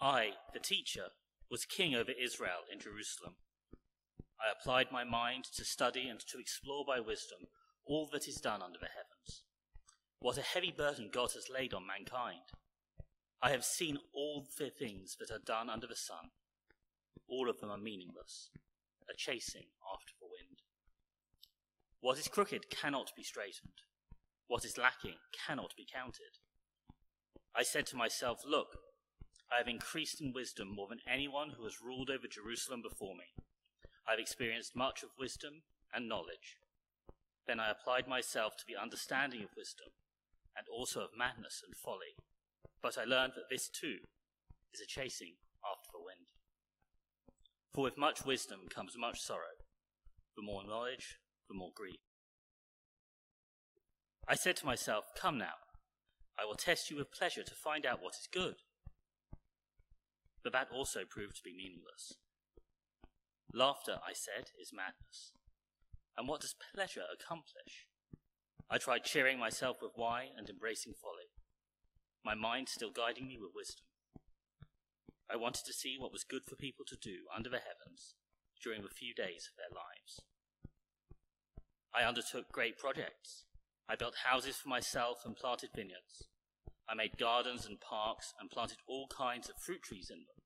I, the teacher, was king over Israel in Jerusalem. I applied my mind to study and to explore by wisdom all that is done under the heavens. What a heavy burden God has laid on mankind. I have seen all the things that are done under the sun. All of them are meaningless, a chasing after the wind. What is crooked cannot be straightened. What is lacking cannot be counted. I said to myself, Look, I have increased in wisdom more than anyone who has ruled over Jerusalem before me. I have experienced much of wisdom and knowledge. Then I applied myself to the understanding of wisdom and also of madness and folly. But I learned that this too is a chasing after the wind. For with much wisdom comes much sorrow. The more knowledge, the more grief. I said to myself, Come now, I will test you with pleasure to find out what is good. But that also proved to be meaningless. Laughter, I said, is madness. And what does pleasure accomplish? I tried cheering myself with wine and embracing folly, my mind still guiding me with wisdom. I wanted to see what was good for people to do under the heavens during the few days of their lives. I undertook great projects. I built houses for myself and planted vineyards. I made gardens and parks and planted all kinds of fruit trees in them.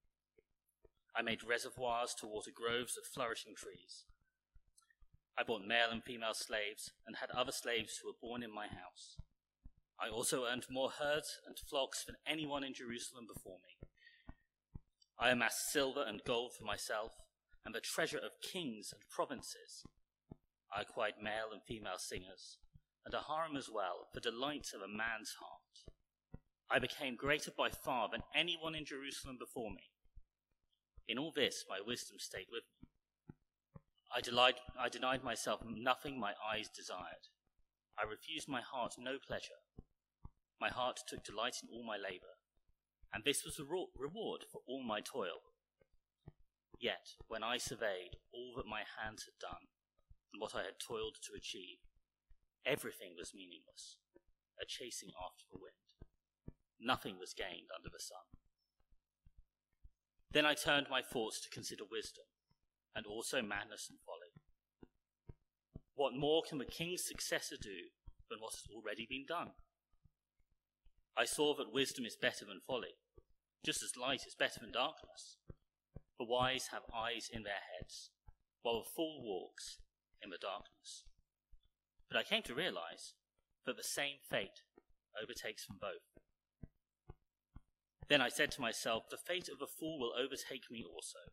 I made reservoirs to water groves of flourishing trees. I bought male and female slaves and had other slaves who were born in my house. I also earned more herds and flocks than anyone in Jerusalem before me. I amassed silver and gold for myself and the treasure of kings and provinces. I acquired male and female singers and a harem as well, for the delights of a man's heart. I became greater by far than anyone in Jerusalem before me. In all this, my wisdom stayed with me. I, delight, I denied myself nothing my eyes desired. I refused my heart no pleasure. My heart took delight in all my labor, and this was a reward for all my toil. Yet, when I surveyed all that my hands had done, and what I had toiled to achieve, everything was meaningless, a chasing after the wind. Nothing was gained under the sun. Then I turned my thoughts to consider wisdom, and also madness and folly. What more can the king's successor do than what has already been done? I saw that wisdom is better than folly, just as light is better than darkness. The wise have eyes in their heads, while the fool walks in the darkness. But I came to realize that the same fate overtakes them both. Then I said to myself, The fate of a fool will overtake me also.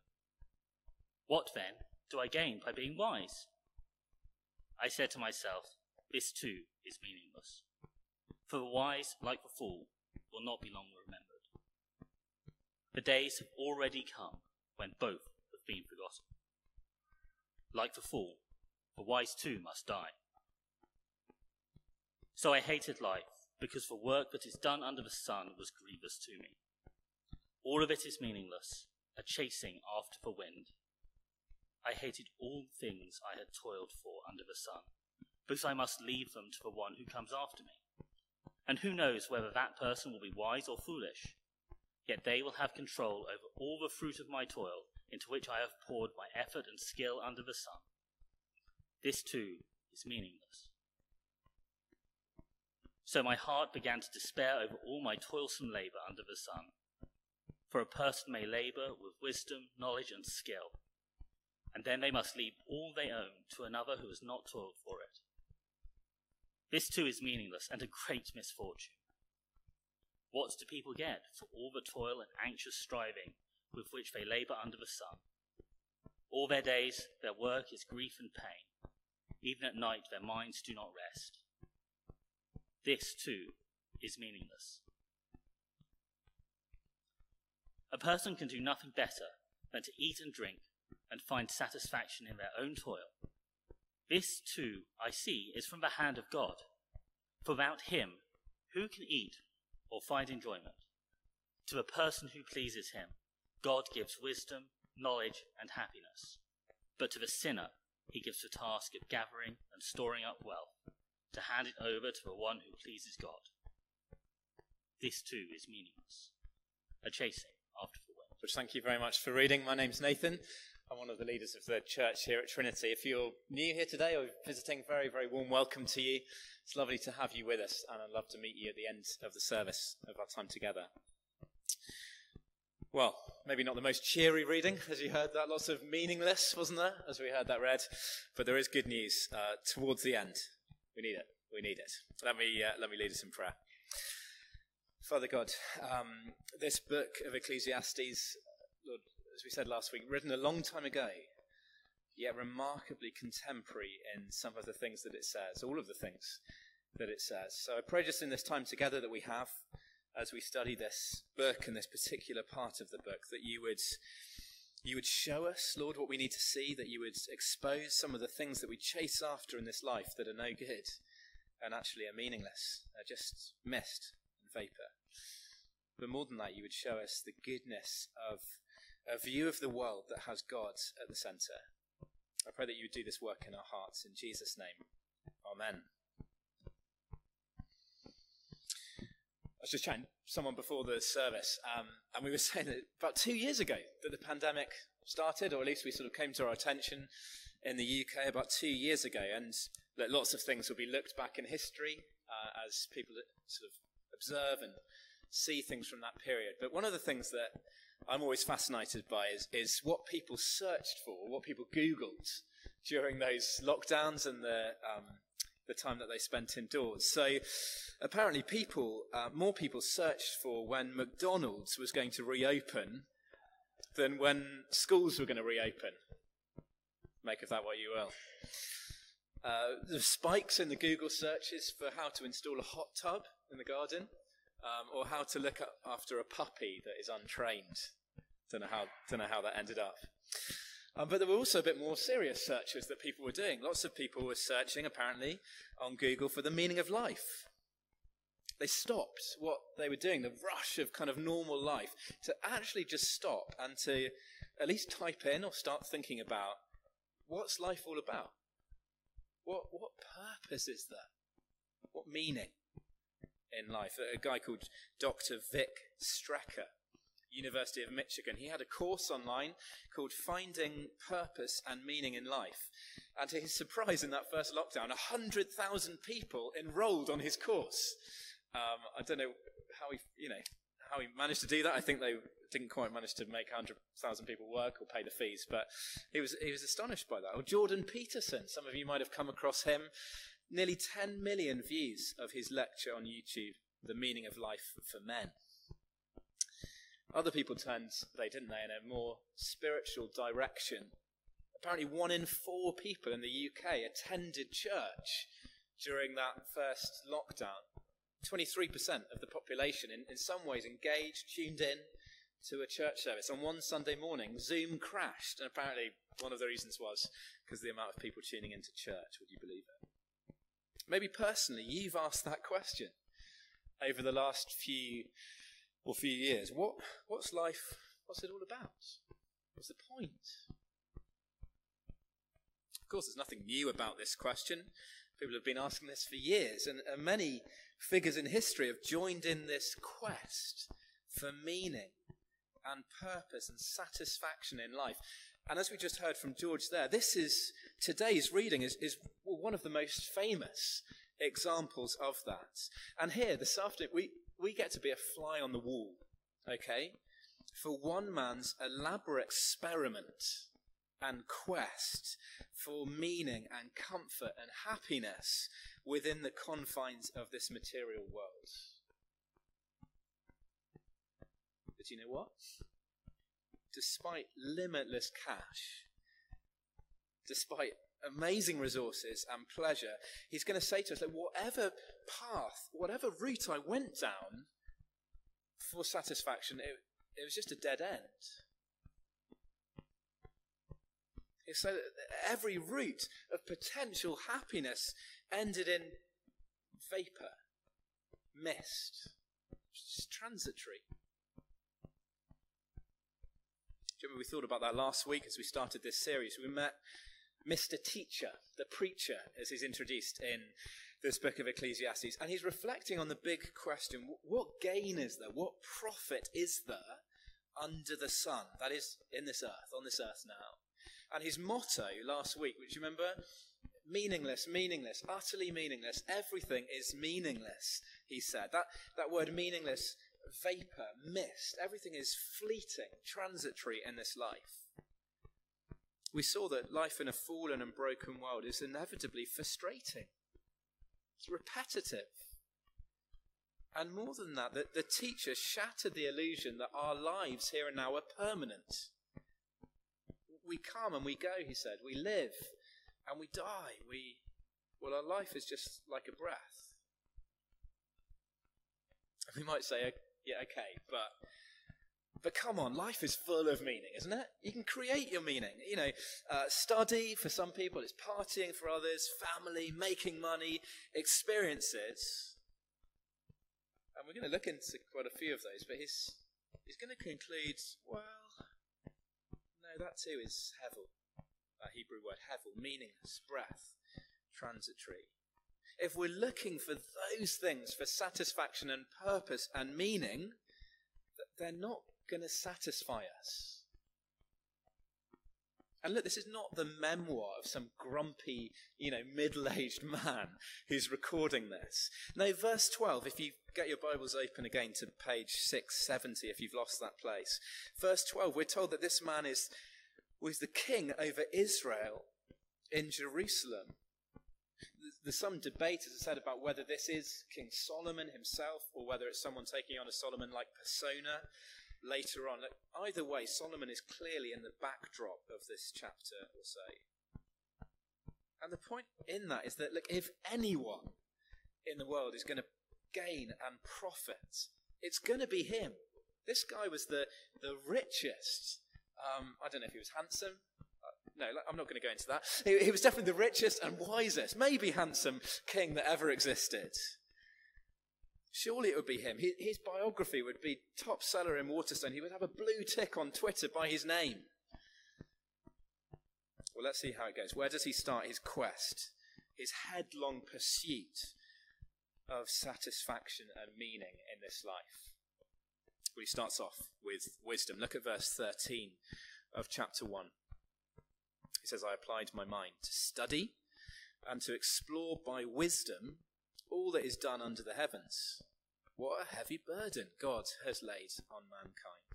What then do I gain by being wise? I said to myself, This too is meaningless. For the wise, like the fool, will not be long remembered. The days have already come when both have been forgotten. Like the fool, the wise too must die. So I hated life because the work that is done under the sun was grievous to me. All of it is meaningless, a chasing after the wind. I hated all things I had toiled for under the sun, because I must leave them to the one who comes after me. And who knows whether that person will be wise or foolish? Yet they will have control over all the fruit of my toil, into which I have poured my effort and skill under the sun. This too is meaningless. So my heart began to despair over all my toilsome labor under the sun. For a person may labor with wisdom, knowledge, and skill, and then they must leave all they own to another who has not toiled for it. This too is meaningless and a great misfortune. What do people get for all the toil and anxious striving with which they labor under the sun? All their days, their work is grief and pain. Even at night, their minds do not rest. This, too, is meaningless. A person can do nothing better than to eat and drink and find satisfaction in their own toil. This, too, I see, is from the hand of God. For without him, who can eat or find enjoyment? To the person who pleases him, God gives wisdom, knowledge, and happiness. But to the sinner, he gives the task of gathering and storing up wealth to hand it over to the one who pleases God. This too is meaningless, a chasing after the which thank you very much for reading. My name's Nathan. I'm one of the leaders of the church here at Trinity. If you're new here today or visiting, very, very warm welcome to you. It's lovely to have you with us, and I'd love to meet you at the end of the service of our time together. Well, maybe not the most cheery reading, as you heard that. Lots of meaningless, wasn't there, as we heard that read? But there is good news uh, towards the end. We need it. We need it. Let me, uh, let me lead us in prayer. Father God, um, this book of Ecclesiastes, Lord, as we said last week, written a long time ago, yet remarkably contemporary in some of the things that it says, all of the things that it says. So I pray just in this time together that we have, as we study this book and this particular part of the book, that you would you would show us, Lord, what we need to see, that you would expose some of the things that we chase after in this life that are no good and actually are meaningless, are just mist and vapor. But more than that, you would show us the goodness of a view of the world that has God at the centre. I pray that you would do this work in our hearts. In Jesus' name, Amen. I was just chatting to someone before the service, um, and we were saying that about two years ago that the pandemic started, or at least we sort of came to our attention in the UK about two years ago, and that lots of things will be looked back in history uh, as people sort of observe and see things from that period. But one of the things that I'm always fascinated by is, is what people searched for, what people Googled during those lockdowns and the, um, the time that they spent indoors. So apparently, people, uh, more people searched for when McDonald's was going to reopen than when schools were going to reopen. Make of that what you will. Uh, the spikes in the Google searches for how to install a hot tub in the garden um, or how to look after a puppy that is untrained. Don't know how, don't know how that ended up. Um, but there were also a bit more serious searches that people were doing. Lots of people were searching, apparently, on Google for the meaning of life. They stopped what they were doing, the rush of kind of normal life, to actually just stop and to at least type in or start thinking about what's life all about? What, what purpose is there? What meaning? In life. A guy called Dr. Vic Strecher, University of Michigan. He had a course online called Finding Purpose and Meaning in Life. And to his surprise, in that first lockdown, 100,000 people enrolled on his course. Um, I don't know how he, you know, how he managed to do that. I think they didn't quite manage to make 100,000 people work or pay the fees, but he was, he was astonished by that. Or Jordan Peterson, some of you might have come across him nearly 10 million views of his lecture on YouTube, The Meaning of Life for Men. Other people turned, they didn't they, in a more spiritual direction. Apparently, one in four people in the UK attended church during that first lockdown. 23% of the population, in, in some ways, engaged, tuned in to a church service. On one Sunday morning, Zoom crashed, and apparently, one of the reasons was because the amount of people tuning into church. Would you believe it? Maybe personally, you've asked that question over the last few or few years. What, what's life? What's it all about? What's the point? Of course, there's nothing new about this question. People have been asking this for years, and, and many figures in history have joined in this quest for meaning and purpose and satisfaction in life. And as we just heard from George there, this is today's reading is, is one of the most famous examples of that. And here this afternoon, we, we get to be a fly on the wall, okay, for one man's elaborate experiment and quest for meaning and comfort and happiness within the confines of this material world. But you know what? despite limitless cash, despite amazing resources and pleasure, he's going to say to us that whatever path, whatever route I went down for satisfaction, it, it was just a dead end. So every route of potential happiness ended in vapor, mist, just transitory. Do you remember we thought about that last week as we started this series? We met Mr. Teacher, the preacher, as he's introduced in this book of Ecclesiastes, and he's reflecting on the big question what gain is there? What profit is there under the sun. That is, in this earth, on this earth now. And his motto last week, which you remember? Meaningless, meaningless, utterly meaningless. Everything is meaningless, he said. That, that word meaningless, vapor, mist, everything is fleeting, transitory in this life. We saw that life in a fallen and broken world is inevitably frustrating. It's repetitive. And more than that, the, the teacher shattered the illusion that our lives here and now are permanent. We come and we go, he said. We live and we die. We, well, our life is just like a breath. We might say, yeah, okay, but but come on, life is full of meaning, isn't it? You can create your meaning. You know, uh, study for some people, it's partying for others, family, making money, experiences. And we're going to look into quite a few of those, but he's, he's going to conclude, well, no, that too is hevel, a Hebrew word, hevel, meaningless, breath, transitory. If we're looking for those things, for satisfaction and purpose and meaning, they're not going to satisfy us. And look, this is not the memoir of some grumpy, you know, middle aged man who's recording this. No, verse 12, if you get your Bibles open again to page 670, if you've lost that place. Verse 12, we're told that this man is, was the king over Israel in Jerusalem. There's some debate, as I said, about whether this is King Solomon himself or whether it's someone taking on a Solomon like persona later on. Either way, Solomon is clearly in the backdrop of this chapter, we'll say. And the point in that is that, look, if anyone in the world is going to gain and profit, it's going to be him. This guy was the, the richest. Um, I don't know if he was handsome. Uh, no, I'm not going to go into that. He, he was definitely the richest and wisest, maybe handsome king that ever existed. Surely it would be him. His biography would be top seller in Waterstone. He would have a blue tick on Twitter by his name. Well, let's see how it goes. Where does he start his quest? His headlong pursuit of satisfaction and meaning in this life. Well, he starts off with wisdom. Look at verse 13 of chapter 1. He says, I applied my mind to study and to explore by wisdom all that is done under the heavens. What a heavy burden God has laid on mankind.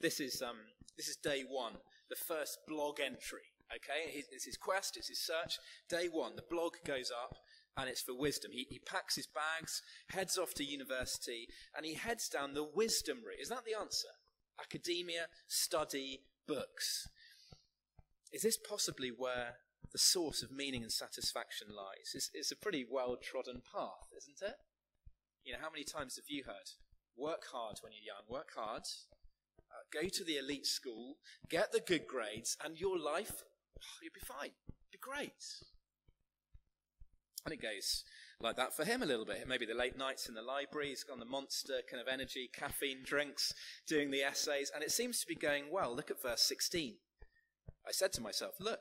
This is, um, this is day one, the first blog entry. Okay, it's his quest, it's his search. Day one, the blog goes up, and it's for wisdom. He, he packs his bags, heads off to university, and he heads down the wisdom route. Is that the answer? Academia, study, books. Is this possibly where the source of meaning and satisfaction lies. It's, it's a pretty well trodden path, isn't it? You know, how many times have you heard? Work hard when you're young, work hard, uh, go to the elite school, get the good grades, and your life, you'll be fine, be great. And it goes like that for him a little bit. Maybe the late nights in the library, he's got the monster kind of energy, caffeine drinks, doing the essays, and it seems to be going well. Look at verse 16. I said to myself, Look,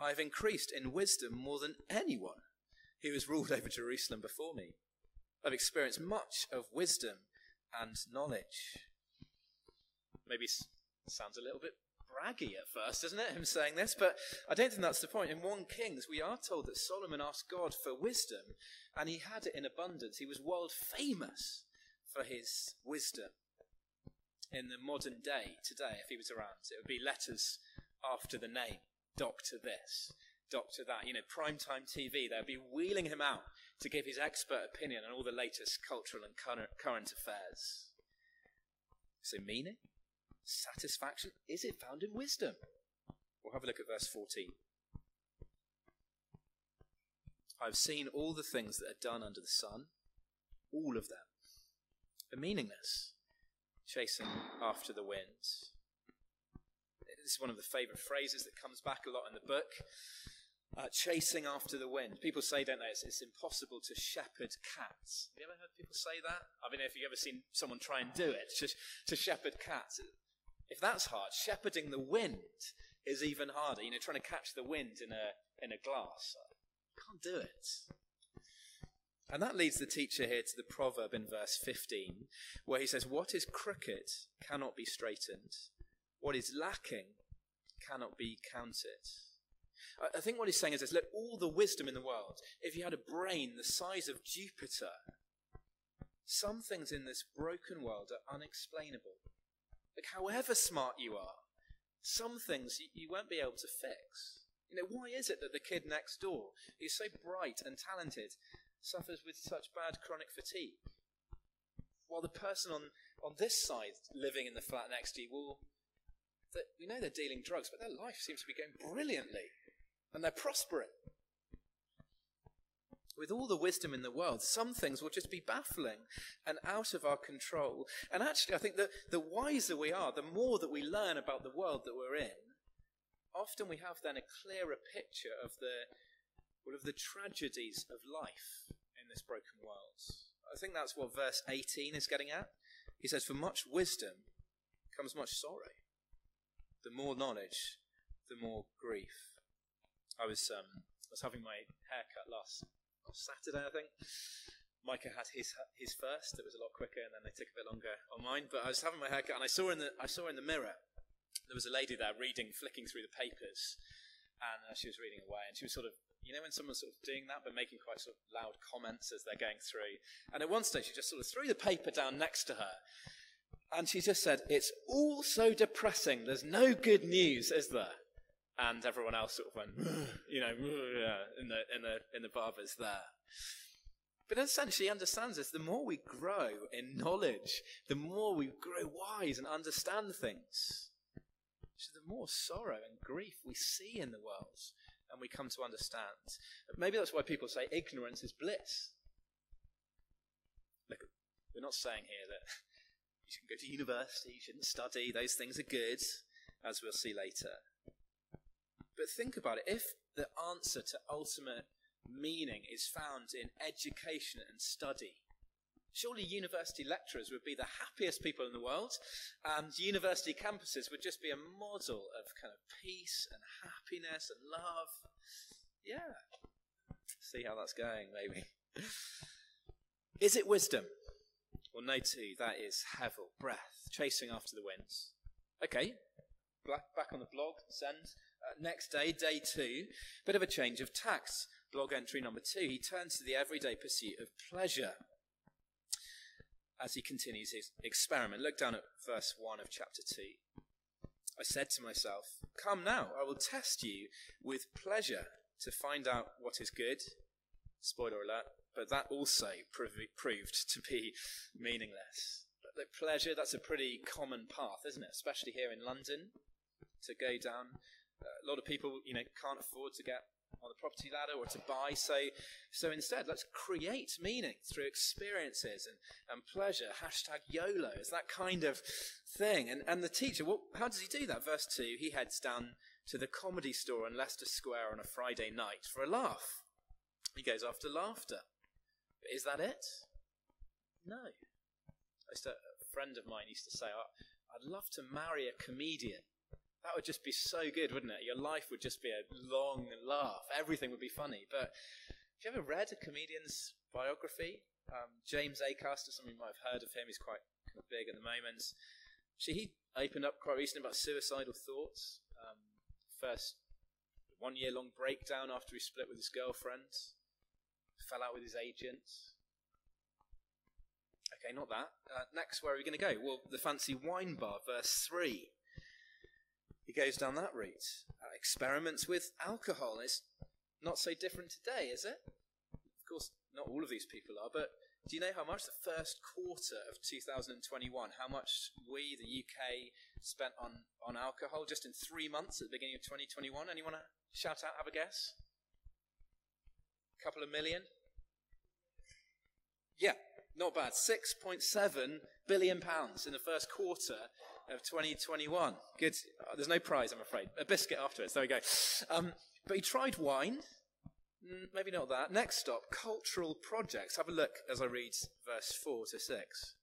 I have increased in wisdom more than anyone who has ruled over Jerusalem before me. I've experienced much of wisdom and knowledge. Maybe sounds a little bit braggy at first, doesn't it? Him saying this, but I don't think that's the point. In 1 Kings, we are told that Solomon asked God for wisdom, and he had it in abundance. He was world famous for his wisdom. In the modern day, today, if he was around, it would be letters after the name doctor this, doctor that. You know, primetime TV, they'll be wheeling him out to give his expert opinion on all the latest cultural and current affairs. So, meaning? Satisfaction? Is it found in wisdom? We'll have a look at verse 14. I've seen all the things that are done under the sun, all of them, are meaningless, chasing after the wind. This is one of the favourite phrases that comes back a lot in the book. Uh, chasing after the wind. People say, don't they, it's, it's, impossible to shepherd cats. Have you ever heard people say that? I mean, if you've ever seen someone try and do it, to, to shepherd cats. If that's hard, shepherding the wind is even harder. You know, trying to catch the wind in a, in a glass. You can't do it. And that leads the teacher here to the proverb in verse 15, where he says, What is crooked cannot be straightened, what is lacking cannot be counted. I think what he's saying is this let all the wisdom in the world, if you had a brain the size of Jupiter, some things in this broken world are unexplainable. Like, however smart you are, some things you, won't be able to fix. You know, why is it that the kid next door, who's so bright and talented, suffers with such bad chronic fatigue? While the person on, on this side living in the flat next to you will, that we know they're dealing drugs, but their life seems to be going brilliantly and they're prospering. With all the wisdom in the world, some things will just be baffling and out of our control. And actually, I think that the wiser we are, the more that we learn about the world that we're in, often we have then a clearer picture of the, well, of the tragedies of life in this broken world. I think that's what verse 18 is getting at. He says, For much wisdom comes much sorrow. The more knowledge, the more grief. I was um, I was having my haircut last, Saturday, I think. Micah had his his first. It was a lot quicker, and then they took a bit longer on mine. But I was having my haircut, and I saw in the I saw in the mirror there was a lady there reading, flicking through the papers, and uh, she was reading away, and she was sort of, you know, when someone's sort of doing that, but making quite sort of loud comments as they're going through. And at one stage, she just sort of threw the paper down next to her, and she just said, "It's all so depressing. There's no good news, is there?" and everyone else sort of went, you know, in the in the in the barbers there. But in a sense, she understands this: the more we grow in knowledge, the more we grow wise and understand things. So the more sorrow and grief we see in the world, and we come to understand. Maybe that's why people say ignorance is bliss. Look, we're not saying here that you shouldn't go to university, you shouldn't study. Those things are good, as we'll see later. But think about it. If the answer to ultimate meaning is found in education and study, surely university lecturers would be the happiest people in the world, and university campuses would just be a model of kind of peace and happiness and love. Yeah. See how that's going, maybe. Is it wisdom? Well, no, too. That is hevel, breath, chasing after the winds. Okay, back on the blog, send. Uh, next day, day two, bit of a change of tax. Blog entry number two. He turns to the everyday pursuit of pleasure as he continues his experiment. Look down at verse 1 of chapter 2. I said to myself, Come now, I will test you with pleasure to find out what is good. Spoiler alert, but that also proved to be meaningless. But pleasure, that's a pretty common path, isn't it? Especially here in London, to go down uh, a lot of people, you know, can't afford to get on the property ladder or to buy. So, so instead, let's create meaning through experiences and, and pleasure. Hashtag YOLO is that kind of thing. And, and the teacher, well, how does he do that? Verse 2 he heads down to the comedy store in Leicester Square on a Friday night for a laugh. He goes after laughter. Is that it? No. Just A friend of mine used to say, I'd love to marry a comedian that would just be so good, wouldn't it? Your life would just be a long laugh. Everything would be funny. But have you ever read a comedian's biography? Um, James Acaster, some of you might have heard of him. He's quite kind of big at the moment. See, he opened up quite recently about suicidal thoughts. Um, first one year long breakdown after he split with his girlfriend, fell out with his agent. Okay, not that. Uh, next, where are we going to go? Well, the fancy wine bar, verse 3. He goes down that route. Uh, experiments with alcohol. It's not so different today, is it? Of course, not all of these people are, but do you know how much the first quarter of 2021, how much we, the UK, spent on, on alcohol just in three months at the beginning of 2021? Anyone shout out, have a guess? A couple of million? Yeah, not bad. 6.7 billion pounds in the first quarter of 2021. Good. Oh, there's no prize, I'm afraid. A biscuit afterwards. There we go. Um, but he tried wine. Mm, maybe not that. Next stop, cultural projects. Have a look as I read verse 4 to 6.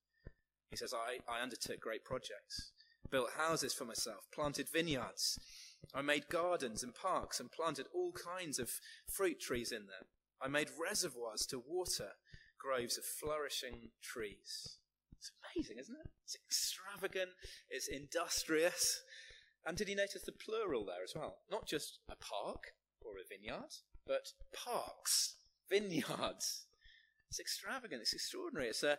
He says, I, I undertook great projects, built houses for myself, planted vineyards. I made gardens and parks and planted all kinds of fruit trees in them. I made reservoirs to water groves of flourishing trees. It's amazing, isn't it? It's extravagant, it's industrious. And did he notice the plural there as well? Not just a park or a vineyard, but parks, vineyards. It's extravagant, it's extraordinary. It's a,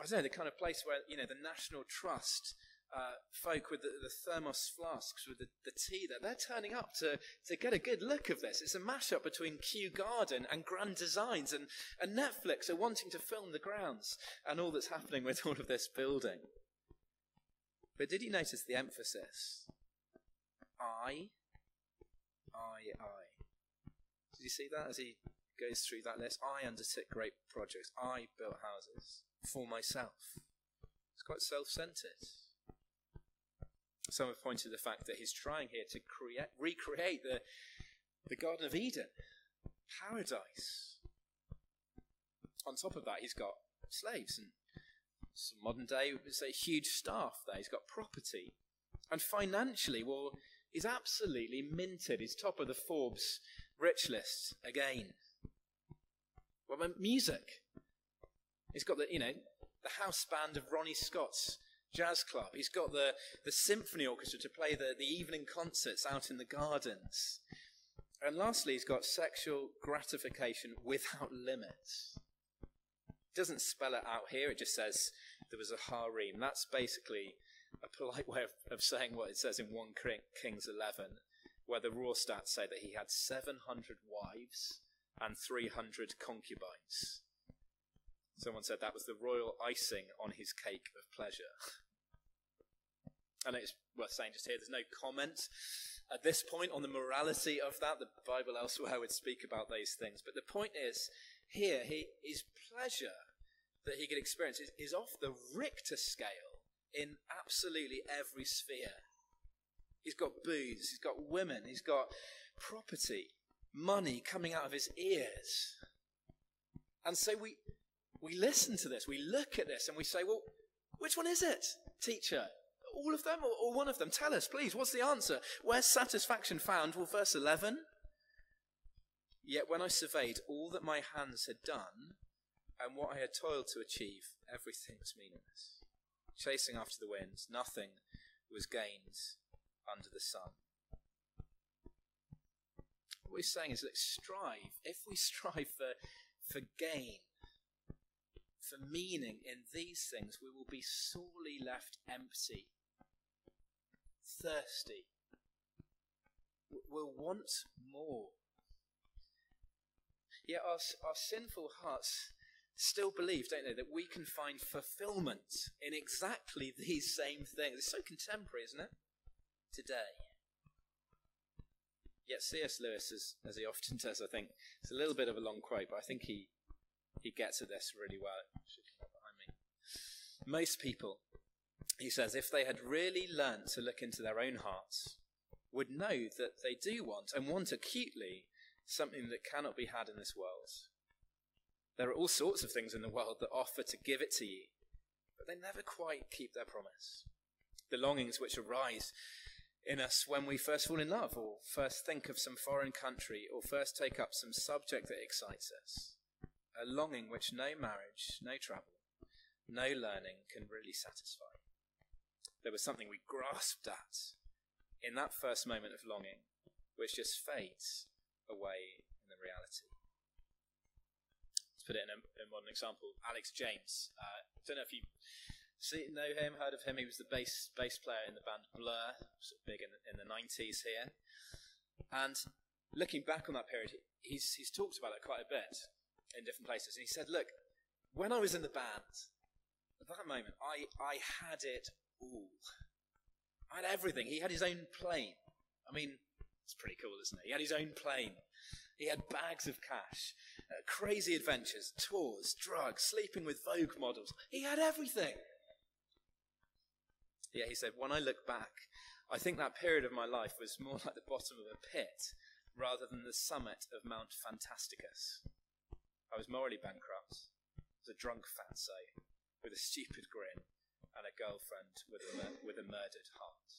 I don't know, the kind of place where, you know, the National Trust uh, folk with the, the, thermos flasks with the, the tea there, they're turning up to, to get a good look of this. It's a mashup between Kew Garden and Grand Designs, and, and Netflix are wanting to film the grounds and all that's happening with all of this building. But did you notice the emphasis? I, I, I. Did you see that as he goes through that list? I undertook great projects. I built houses for myself. It's quite self centered. Some have pointed to the fact that he's trying here to create, recreate the, the Garden of Eden, paradise. On top of that, he's got slaves and some modern day, say, huge staff there. He's got property. And financially, well, he's absolutely minted. He's top of the Forbes rich list again. What about music? He's got the, you know, the house band of Ronnie Scott's jazz club. He's got the, the symphony orchestra to play the, the evening concerts out in the gardens. And lastly, he's got sexual gratification without limits. It doesn't spell it out here, it just says there was a harem. That's basically a polite way of, of saying what it says in 1 Kings 11, where the raw stats say that he had 700 wives and 300 concubines. Someone said that was the royal icing on his cake of pleasure. And it's worth saying just here, there's no comment at this point on the morality of that. The Bible elsewhere would speak about those things. But the point is, here, he, his pleasure that he could experience is, is off the Richter scale in absolutely every sphere. He's got booze, he's got women, he's got property, money coming out of his ears. And so we, we listen to this, we look at this, and we say, well, which one is it, teacher? All of them or, or one of them? Tell us, please. What's the answer? Where's satisfaction found? Well, verse 11. Yet when I surveyed all that my hands had done and what I had toiled to achieve, everything was meaningless. Chasing after the winds, nothing was gained under the sun. What he's saying is that strive, if we strive for, for gain, for meaning in these things, we will be sorely left empty thirsty, will want more. Yet our, our sinful hearts still believe, don't they, that we can find fulfillment in exactly these same things. It's so contemporary, isn't it? Today. Yet C.S. Lewis, as, as he often does, I think, it's a little bit of a long quote, but I think he, he gets at this really well. Most people he says, if they had really learnt to look into their own hearts, would know that they do want, and want acutely, something that cannot be had in this world. There are all sorts of things in the world that offer to give it to you, but they never quite keep their promise. The longings which arise in us when we first fall in love, or first think of some foreign country, or first take up some subject that excites us. A longing which no marriage, no travel, no learning can really satisfy. There was something we grasped at in that first moment of longing, which just fades away in the reality. Let's put it in a, a modern example. Alex James. Uh, I don't know if you see, know him, heard of him. He was the bass bass player in the band Blur, sort of big in, in the 90s here. And looking back on that period, he's, he's talked about it quite a bit in different places. And he said, Look, when I was in the band, at that moment, I, I had it all. I had everything. He had his own plane. I mean, it's pretty cool, isn't it? He had his own plane. He had bags of cash, uh, crazy adventures, tours, drugs, sleeping with Vogue models. He had everything. Yeah, he said, when I look back, I think that period of my life was more like the bottom of a pit rather than the summit of Mount Fantasticus. I was morally bankrupt. I was a drunk fatso with a stupid grin and a girlfriend with a, with a murdered heart.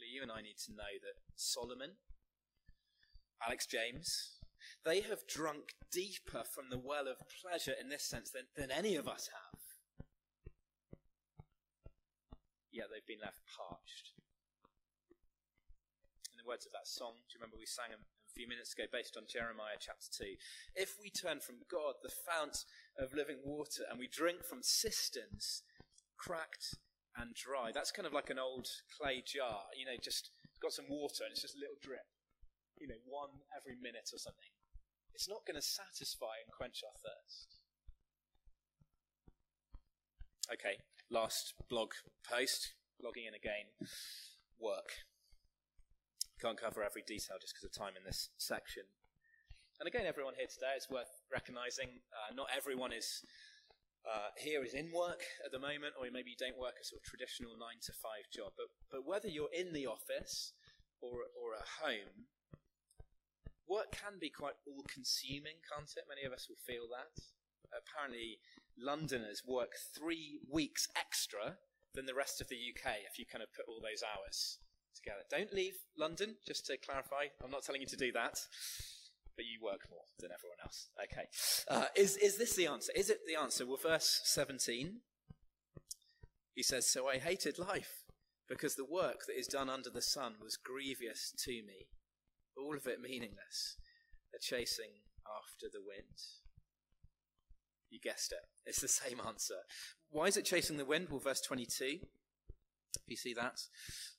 You and I need to know that Solomon, Alex James, They have drunk deeper from the well of pleasure in this sense than, than any of us have. Yet they've been left parched. In the words of that song, do you remember we sang a, a few minutes ago based on Jeremiah chapter 2? If we turn from God, the fount of living water, and we drink from cisterns cracked and dry, that's kind of like an old clay jar, you know, just got some water and it's just a little drip you know, one every minute or something, it's not going to satisfy and quench our thirst. Okay, last blog post, logging in again. Work. Can't cover every detail just because of time in this section. And again, everyone here today, it's worth recognizing uh, not everyone is uh, here is in work at the moment, or maybe you don't work a sort of traditional nine to five job. But, but whether you're in the office or, or at home, work can be quite all consuming, can't it? Many of us will feel that. Apparently, Londoners work three weeks extra than the rest of the UK if you kind of put all those hours together. Don't leave London, just to clarify. I'm not telling you to do that, but you work more than everyone else. Okay. Uh, is, is this the answer? Is it the answer? Well, verse 17, he says, So I hated life because the work that is done under the sun was grievous to me all of it meaningless, a chasing after the wind. You guessed it. It's the same answer. Why is it chasing the wind? Well, verse 22. If you see that.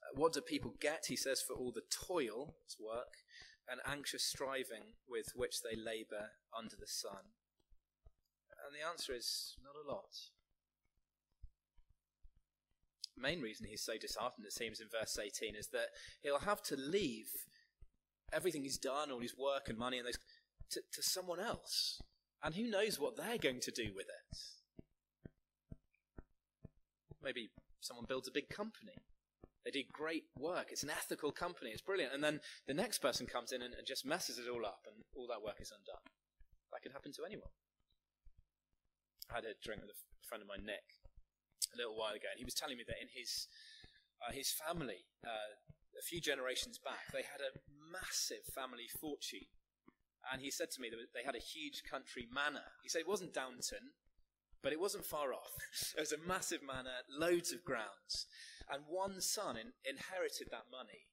Uh, what do people get? He says, for all the toil, it's work, and anxious striving with which they labour under the sun. And the answer is not a lot. The main reason he's so disheartened, it seems, in verse 18, is that he'll have to leave everything he's done, all his work and money and those, to, to someone else. And who knows what they're going to do with it? Maybe someone builds a big company. They do great work. It's an ethical company. It's brilliant. And then the next person comes in and, and just messes it all up, and all that work is undone. That could happen to anyone. I had a drink with a friend of mine, Nick, a little while ago, and he was telling me that in his uh, his family, uh, a few generations back, they had a massive family fortune. And he said to me that they had a huge country manor. He said it wasn't Downton, but it wasn't far off. it was a massive manor, loads of grounds. And one son in, inherited that money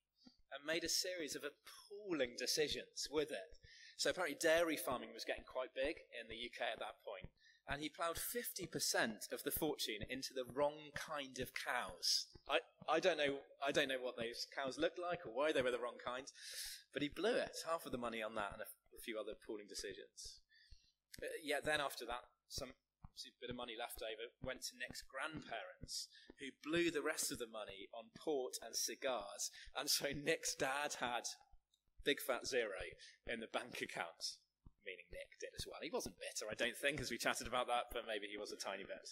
and made a series of appalling decisions with it. So apparently dairy farming was getting quite big in the UK at that point and he ploughed 50% of the fortune into the wrong kind of cows. I, I, don't know, I don't know what those cows looked like or why they were the wrong kind, but he blew it, half of the money on that and a, a few other pooling decisions. Uh, yet then after that, some bit of money left over went to Nick's grandparents, who blew the rest of the money on port and cigars, and so Nick's dad had big fat zero in the bank account meaning Nick did as well. He wasn't bitter, I don't think, as we chatted about that, but maybe he was a tiny bit.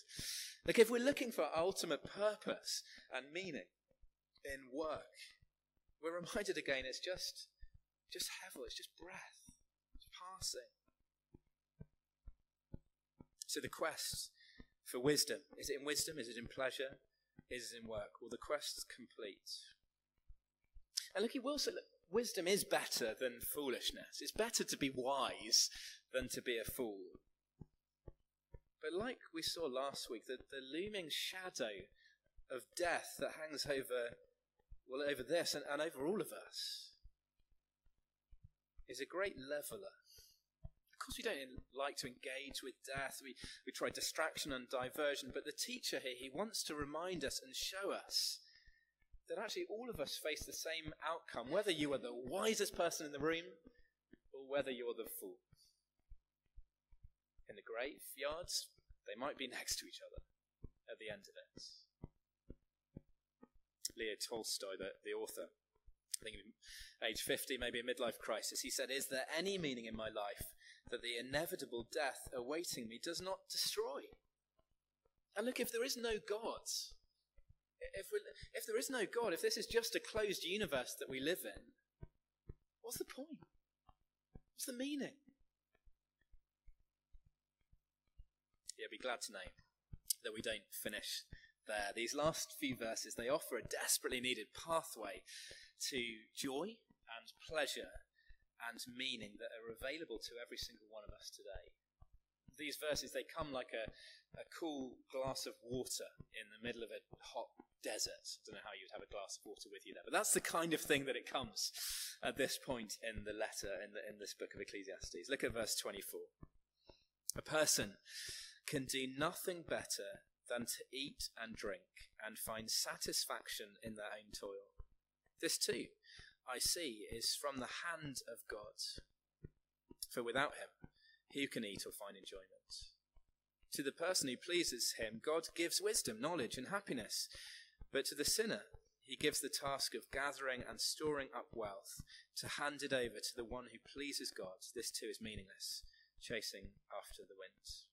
Look, if we're looking for ultimate purpose and meaning in work, we're reminded again it's just just hevel, it's just breath, it's passing. So the quest for wisdom is it in wisdom? Is it in pleasure? Is in work? Well, the quest is complete. And look, he will say, look, wisdom is better than foolishness. It's better to be wise than to be a fool. But like we saw last week, the, the looming shadow of death that hangs over, well, over this and, and over all of us is a great leveler. Course, we don't like to engage with death. We, we try distraction and diversion. But the teacher here, he wants to remind us and show us that actually all of us face the same outcome, whether you are the wisest person in the room or whether you're the fool. In the graveyards, they might be next to each other at the end of it. Leo Tolstoy, the, the author, I think age 50, maybe a midlife crisis, he said, Is there any meaning in my life that the inevitable death awaiting me does not destroy? And look, if there is no God, if, if there is no God, if this is just a closed universe that we live in, what's the point? What's the meaning? Yeah, be glad to know that we don't finish there. These last few verses, they offer a desperately needed pathway to joy and pleasure and meaning that are available to every single one of us today. These verses, they come like a, a cool glass of water in the middle of a hot desert. I don't know how you'd have a glass of water with you there, but that's the kind of thing that it comes at this point in the letter, in, the, in this book of Ecclesiastes. Look at verse 24. A person can do nothing better than to eat and drink and find satisfaction in their own toil. This too I see is from the hand of God. For without him, who can eat or find enjoyment? To the person who pleases him, God gives wisdom, knowledge, and happiness. But to the sinner, he gives the task of gathering and storing up wealth to hand it over to the one who pleases God. This too is meaningless, chasing after the winds.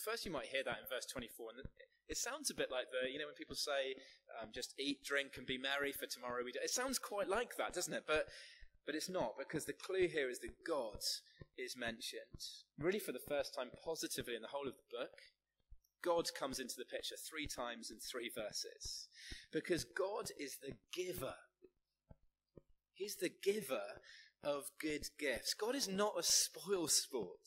At first, you might hear that in verse 24, and it sounds a bit like the, you know, when people say, um, just eat, drink, and be merry, for tomorrow we do. It sounds quite like that, doesn't it? But, but it's not, because the clue here is that God is mentioned. Really, for the first time positively in the whole of the book, God comes into the picture three times in three verses. Because God is the giver. He's the giver of good gifts. God is not a spoil sport,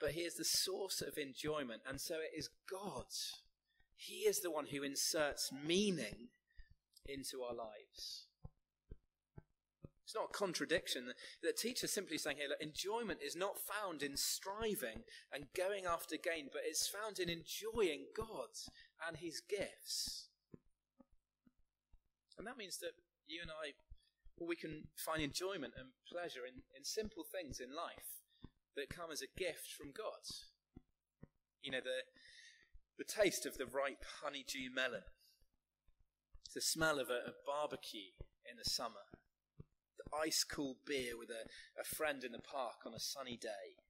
but He is the source of enjoyment. And so it is God he is the one who inserts meaning into our lives. It's not a contradiction. The teacher simply saying here, that enjoyment is not found in striving and going after gain, but it's found in enjoying God and his gifts. And that means that you and I, well, we can find enjoyment and pleasure in, in simple things in life that come as a gift from God. You know, the, the taste of the ripe honeydew melon, the smell of a, a barbecue in the summer, the ice cool beer with a, a friend in the park on a sunny day,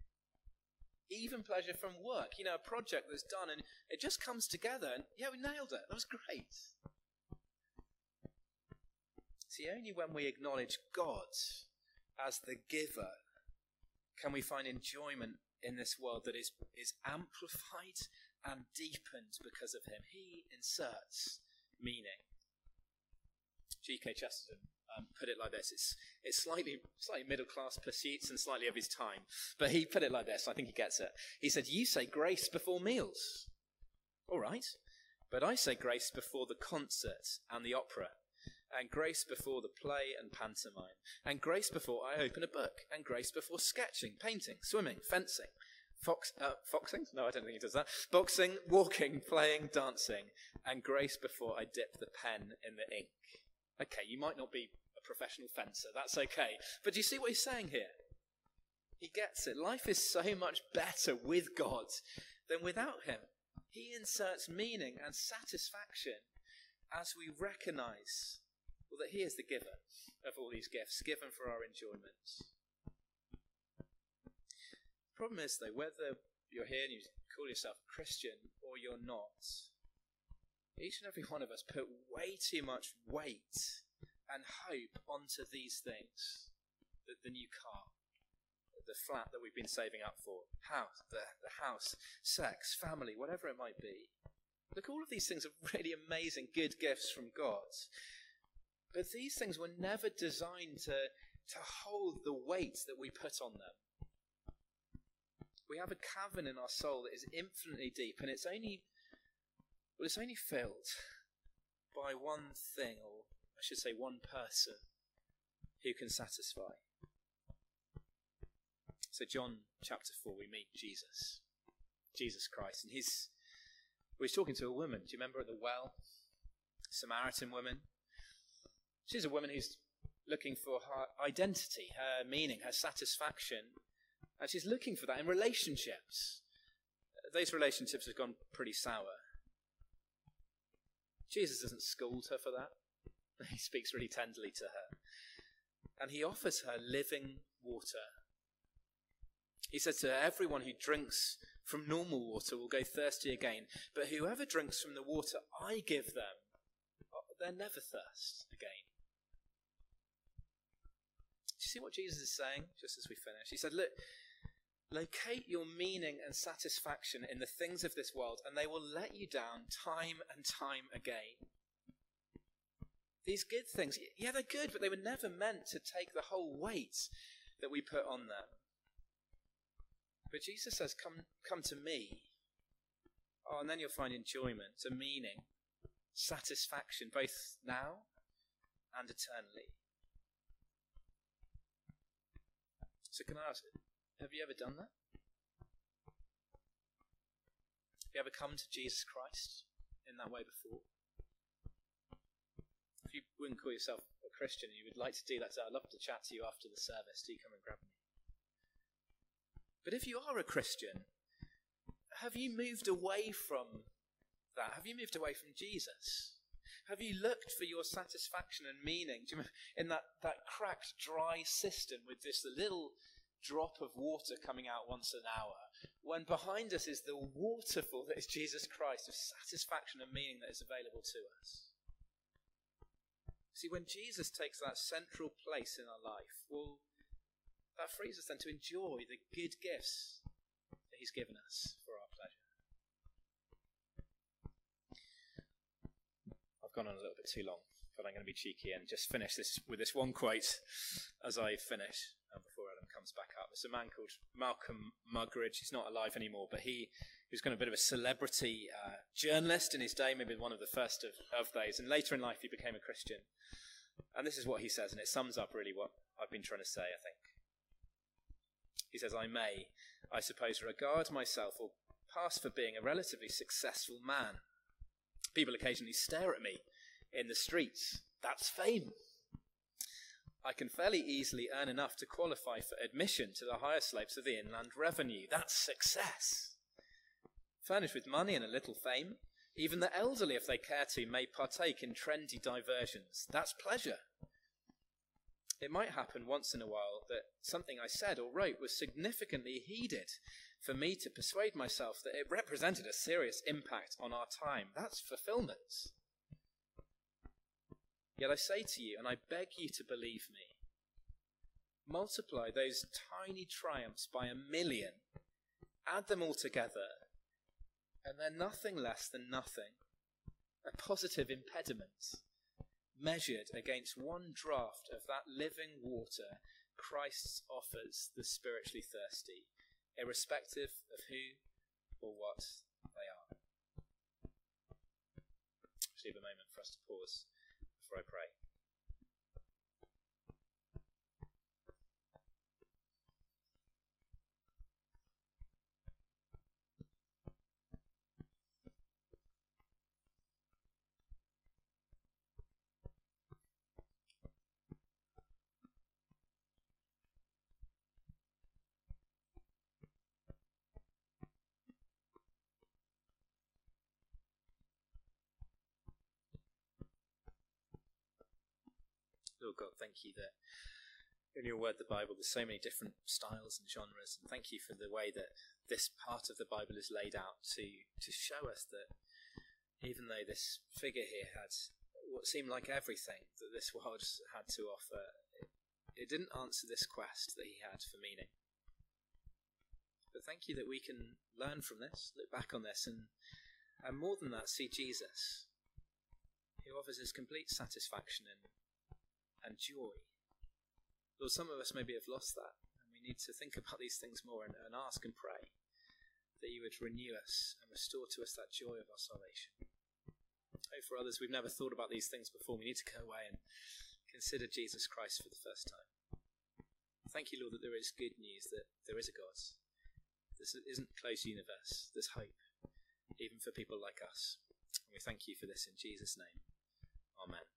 even pleasure from work. You know, a project that's done and it just comes together and yeah, we nailed it. That was great. See, only when we acknowledge God as the giver can we find enjoyment in this world that is, is amplified and deepened because of him. He inserts meaning. G.K. Chesterton um, put it like this: it's it's slightly slightly middle class pursuits and slightly of his time, but he put it like this. I think he gets it. He said, "You say grace before meals, all right, but I say grace before the concert and the opera." And grace before the play and pantomime, and grace before I open a book, and grace before sketching, painting, swimming, fencing, Fox, uh, foxing? No, I don't think he does that. Boxing, walking, playing, dancing, and grace before I dip the pen in the ink. Okay, you might not be a professional fencer, that's okay. But do you see what he's saying here? He gets it. Life is so much better with God than without Him. He inserts meaning and satisfaction as we recognize well, that He is the giver of all these gifts, given for our enjoyment The problem is, though, whether you're here and you call yourself a Christian or you're not, each and every one of us put way too much weight and hope onto these things the, the new car, the flat that we've been saving up for, house, the, the house, sex, family, whatever it might be. Look, all of these things are really amazing, good gifts from God. But these things were never designed to, to hold the weight that we put on them we have a cavern in our soul that is infinitely deep, and it's only well, it's only filled by one thing, or I should say, one person who can satisfy. So, John chapter 4, we meet Jesus, Jesus Christ, and he's, well, he's talking to a woman. Do you remember at the well? Samaritan woman. She's a woman who's looking for her identity, her meaning, her satisfaction and she's looking for that in relationships. Those relationships have gone pretty sour. Jesus doesn't scold her for that. He speaks really tenderly to her. And he offers her living water. He says to her, Everyone who drinks from normal water will go thirsty again, but whoever drinks from the water I give them, they'll never thirst again. See what Jesus is saying just as we finish? He said, Look, Locate your meaning and satisfaction in the things of this world, and they will let you down time and time again. These good things, yeah, they're good, but they were never meant to take the whole weight that we put on them. But Jesus says, Come, come to me. Oh, and then you'll find enjoyment, a meaning, satisfaction, both now and eternally. So, can I ask, have you ever done that? Have you ever come to Jesus Christ in that way before? If you wouldn't call yourself a Christian and you would like to do that, I'd love to chat to you after the service. Do come and grab me? But if you are a Christian, have you moved away from that? Have you moved away from Jesus? Have you looked for your satisfaction and meaning in that, that cracked, dry cistern with this little drop of water coming out once an hour, when behind us is the waterfall that is Jesus Christ of satisfaction and meaning that is available to us? See, when Jesus takes that central place in our life, well, that frees us then to enjoy the good gifts that He's given us for our pleasure. I've gone on a little bit too long, but I'm going to be cheeky and just finish this with this one quote as I finish uh, before Adam comes back up. There's a man called Malcolm Muggeridge. He's not alive anymore, but he, he was kind of a bit of a celebrity uh, journalist in his day, maybe one of the first of, of those. And later in life, he became a Christian. And this is what he says, and it sums up really what I've been trying to say, I think. He says, I may, I suppose, regard myself or pass for being a relatively successful man. People occasionally stare at me in the streets. That's fame. I can fairly easily earn enough to qualify for admission to the higher slopes of the inland revenue. That's success. Furnished with money and a little fame, even the elderly, if they care to, may partake in trendy diversions. That's pleasure. It might happen once in a while that something I said or wrote was significantly heeded for me to persuade myself that it represented a serious impact on our time. That's fulfillment. Yet I say to you, and I beg you to believe me, multiply those tiny triumphs by a million, add them all together, and they're nothing less than nothing. A positive impediment measured against one draught of that living water Christ offers the spiritually thirsty, irrespective of who or what they are. Just leave a moment for us to pause before I pray. Lord God, thank you that in your word, the Bible, there's so many different styles and genres, and thank you for the way that this part of the Bible is laid out to to show us that even though this figure here had what seemed like everything that this world had to offer, it, it didn't answer this quest that he had for meaning. But thank you that we can learn from this, look back on this, and and more than that, see Jesus, who offers us complete satisfaction in and joy. Lord, some of us maybe have lost that, and we need to think about these things more and, and ask and pray that you would renew us and restore to us that joy of our salvation. Oh, for others, we've never thought about these things before. We need to go away and consider Jesus Christ for the first time. Thank you, Lord, that there is good news, that there is a God. This isn't a closed universe. There's hope, even for people like us. And we thank you for this in Jesus' name. Amen.